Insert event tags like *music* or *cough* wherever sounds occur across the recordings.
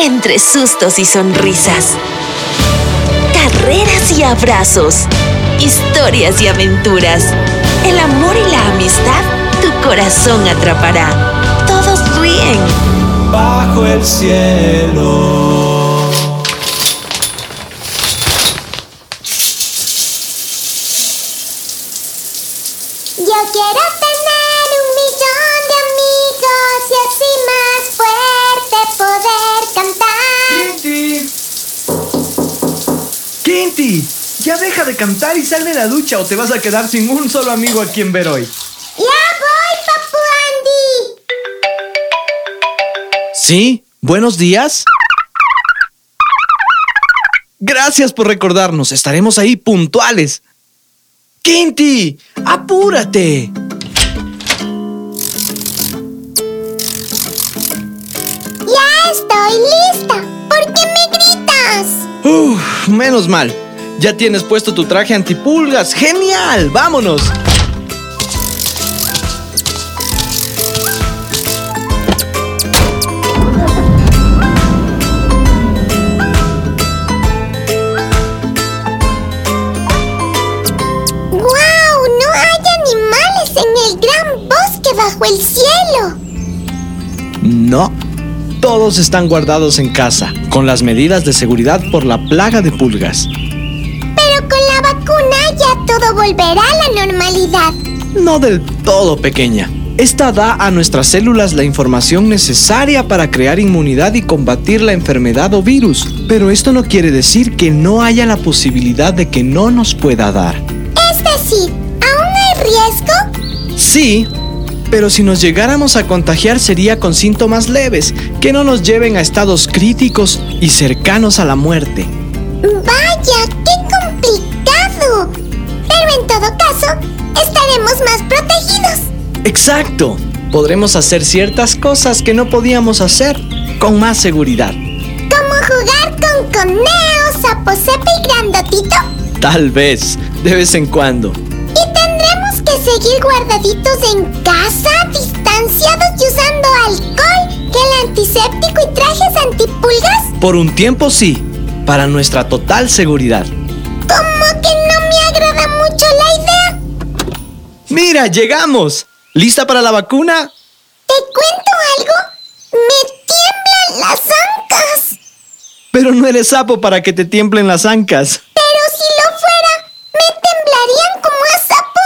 entre sustos y sonrisas. Carreras y abrazos. Historias y aventuras. El amor y la amistad tu corazón atrapará. Todos ríen. Bajo el cielo. Ya deja de cantar y sal de la ducha o te vas a quedar sin un solo amigo a quien ver hoy. ¡Ya voy, Papu Andy! ¿Sí? ¿Buenos días? Gracias por recordarnos. Estaremos ahí puntuales. ¡Quinti! ¡Apúrate! ¡Ya estoy lista! ¿Por qué me gritas? Uf, menos mal. Ya tienes puesto tu traje antipulgas. ¡Genial! ¡Vámonos! ¡Guau! No hay animales en el gran bosque bajo el cielo. No. Todos están guardados en casa, con las medidas de seguridad por la plaga de pulgas. Todo volverá a la normalidad. No del todo pequeña. Esta da a nuestras células la información necesaria para crear inmunidad y combatir la enfermedad o virus. Pero esto no quiere decir que no haya la posibilidad de que no nos pueda dar. Es decir, ¿aún hay riesgo? Sí, pero si nos llegáramos a contagiar sería con síntomas leves, que no nos lleven a estados críticos y cercanos a la muerte. Vaya, qué complicado. Pero en todo caso, estaremos más protegidos. Exacto. Podremos hacer ciertas cosas que no podíamos hacer con más seguridad. Como jugar con Coneo, Saposepe y Grandotito. Tal vez, de vez en cuando. Y tendremos que seguir guardaditos en casa, distanciados y usando alcohol, gel antiséptico y trajes antipulgas. Por un tiempo sí, para nuestra total seguridad. Mucho la idea. Mira, llegamos. ¿Lista para la vacuna? ¿Te cuento algo? Me tiemblan las ancas. Pero no eres sapo para que te tiemblen las ancas. Pero si lo fuera, me temblarían como a sapo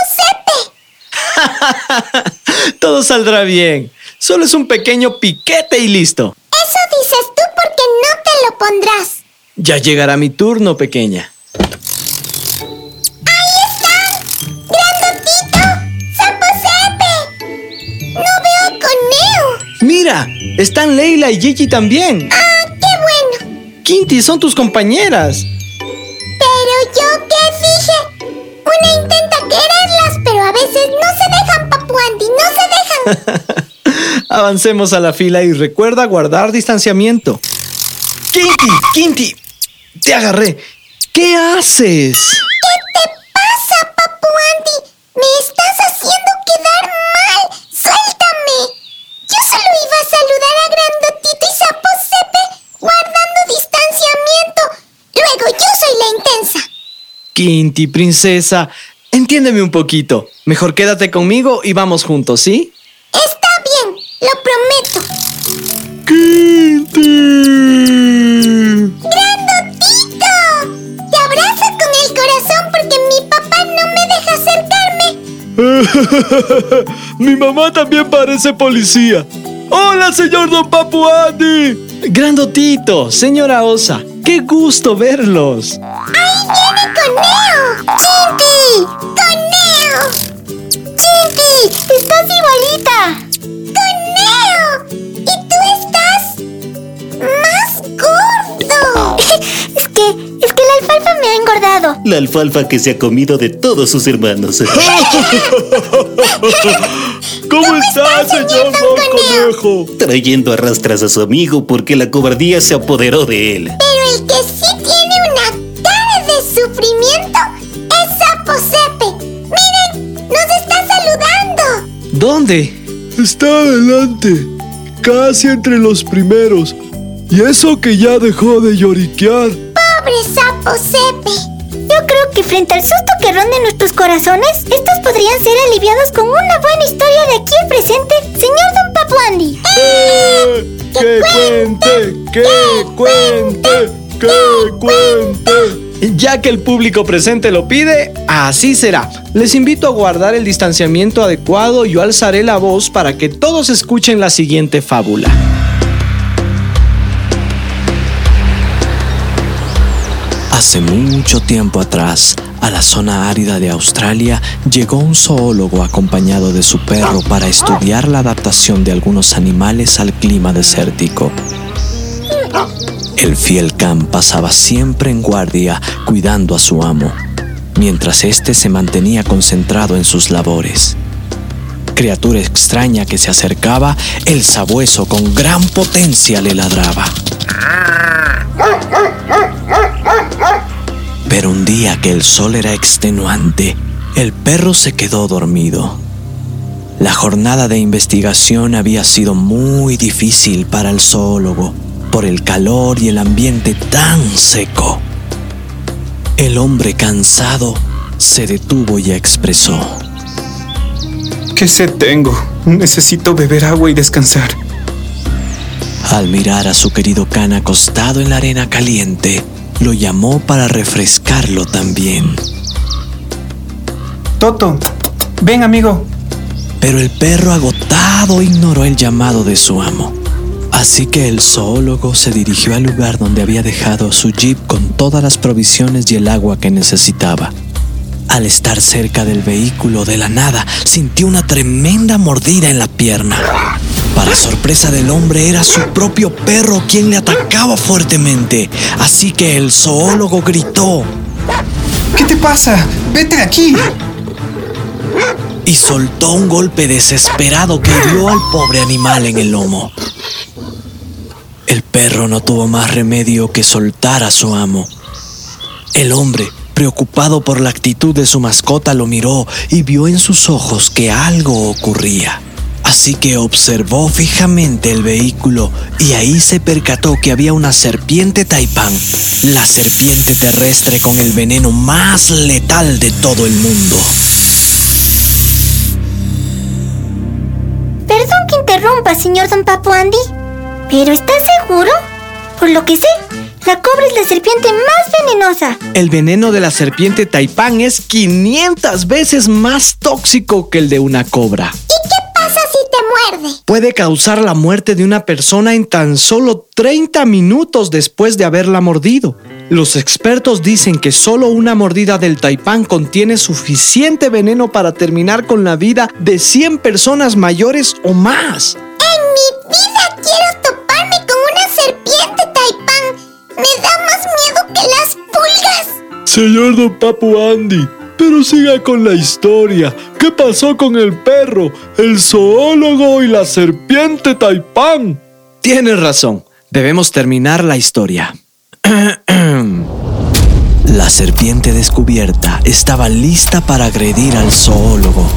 sepe. *laughs* Todo saldrá bien. Solo es un pequeño piquete y listo. Eso dices tú porque no te lo pondrás. Ya llegará mi turno, pequeña. Mira, están Leila y Gigi también. ¡Ah, qué bueno! Quinti, son tus compañeras. Pero yo qué dije. Una intenta quererlas, pero a veces no se dejan, Papu Andy, no se dejan. *laughs* Avancemos a la fila y recuerda guardar distanciamiento. Quinti, Quinti, te agarré. ¿Qué haces? Quinti, princesa, entiéndeme un poquito. Mejor quédate conmigo y vamos juntos, ¿sí? Está bien, lo prometo. Quinti. ¡Grandotito! Te abrazo con el corazón porque mi papá no me deja acercarme. *laughs* Mi mamá también parece policía. Hola, señor Don Papu Andy. Grandotito, señora Osa, qué gusto verlos. ¡Ahí Coneo! ¡Chinky! ¡Coneo! ¡Chinky! ¡Estás igualita! ¡Coneo! ¿Y tú estás más gordo? es que, es que la alfalfa me ha engordado. La alfalfa que se ha comido de todos sus hermanos. *laughs* ¿Cómo, está, señor Don Conejo? Trayendo a rastras a su amigo porque la cobardía se apoderó de él. Pero el que sí sufrimiento es Sapo Sepe. ¡Miren! ¡Nos está saludando! ¿Dónde? Está adelante, casi entre los primeros. Y eso que ya dejó de lloriquear. Pobre sapo Sepe. Yo creo que frente al susto que ronda en nuestros corazones, estos podrían ser aliviados con una buena historia de aquí al presente, señor Don Papu Andy. ¡Eh! ¡Que cuente! ¡Que cuente! ¡Que cuente! Ya que el público presente lo pide, así será. Les invito a guardar el distanciamiento adecuado y yo alzaré la voz para que todos escuchen la siguiente fábula. Hace mucho tiempo atrás, a la zona árida de Australia, llegó un zoólogo acompañado de su perro para estudiar la adaptación de algunos animales al clima desértico. El fiel Cam pasaba siempre en guardia cuidando a su amo, mientras éste se mantenía concentrado en sus labores. Criatura extraña que se acercaba, el sabueso con gran potencia le ladraba. Pero un día que el sol era extenuante, el perro se quedó dormido. La jornada de investigación había sido muy difícil para el zoólogo por el calor y el ambiente tan seco. El hombre cansado se detuvo y expresó. ¿Qué sed tengo? Necesito beber agua y descansar. Al mirar a su querido can acostado en la arena caliente, lo llamó para refrescarlo también. Toto, ven amigo. Pero el perro agotado ignoró el llamado de su amo. Así que el zoólogo se dirigió al lugar donde había dejado su jeep con todas las provisiones y el agua que necesitaba. Al estar cerca del vehículo de la nada, sintió una tremenda mordida en la pierna. Para sorpresa del hombre era su propio perro quien le atacaba fuertemente. Así que el zoólogo gritó ¿Qué te pasa? Vete de aquí. y soltó un golpe desesperado que hirió al pobre animal en el lomo. Perro no tuvo más remedio que soltar a su amo. El hombre, preocupado por la actitud de su mascota, lo miró y vio en sus ojos que algo ocurría. Así que observó fijamente el vehículo y ahí se percató que había una serpiente taipán, la serpiente terrestre con el veneno más letal de todo el mundo. Perdón que interrumpa, señor Don Papu Andy. Pero ¿estás seguro? Por lo que sé, la cobra es la serpiente más venenosa. El veneno de la serpiente taipán es 500 veces más tóxico que el de una cobra. ¿Y qué pasa si te muerde? Puede causar la muerte de una persona en tan solo 30 minutos después de haberla mordido. Los expertos dicen que solo una mordida del taipán contiene suficiente veneno para terminar con la vida de 100 personas mayores o más. Me da más miedo que las pulgas. Señor Don Papu Andy, pero siga con la historia. ¿Qué pasó con el perro, el zoólogo y la serpiente taipán? Tienes razón, debemos terminar la historia. *clears throat* La serpiente descubierta estaba lista para agredir al zoólogo,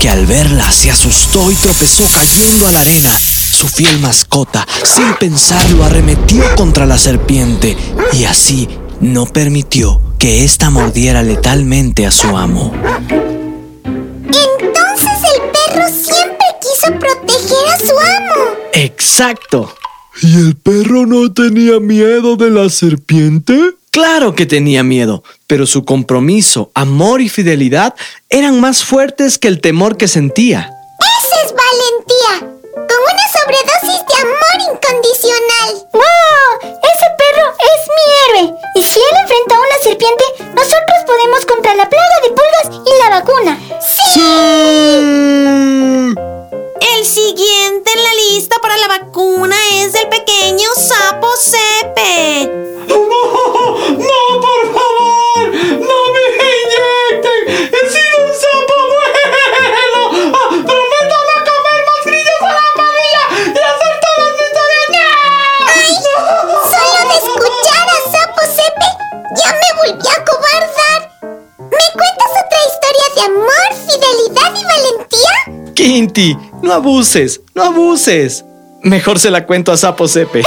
que al verla se asustó y tropezó cayendo a la arena. Su fiel mascota, sin pensarlo, arremetió contra la serpiente y así no permitió que ésta mordiera letalmente a su amo. Entonces el perro siempre quiso proteger a su amo. Exacto. ¿Y el perro no tenía miedo de la serpiente? Claro que tenía miedo, pero su compromiso, amor y fidelidad eran más fuertes que el temor que sentía. Esa es valentía. Sobredosis de amor incondicional. ¡Wow! Ese perro es mi héroe. Y si él enfrenta a una serpiente, nosotros podemos contra la plaga de pulgas y la vacuna. El siguiente en la lista para la vacuna Quinty, no abuses, no abuses. Mejor se la cuento a Sapo Sepe.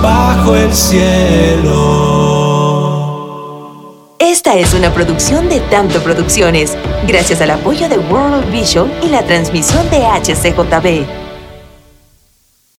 Bajo el cielo. Esta es una producción de Tanto Producciones, gracias al apoyo de World Vision y la transmisión de HCJB.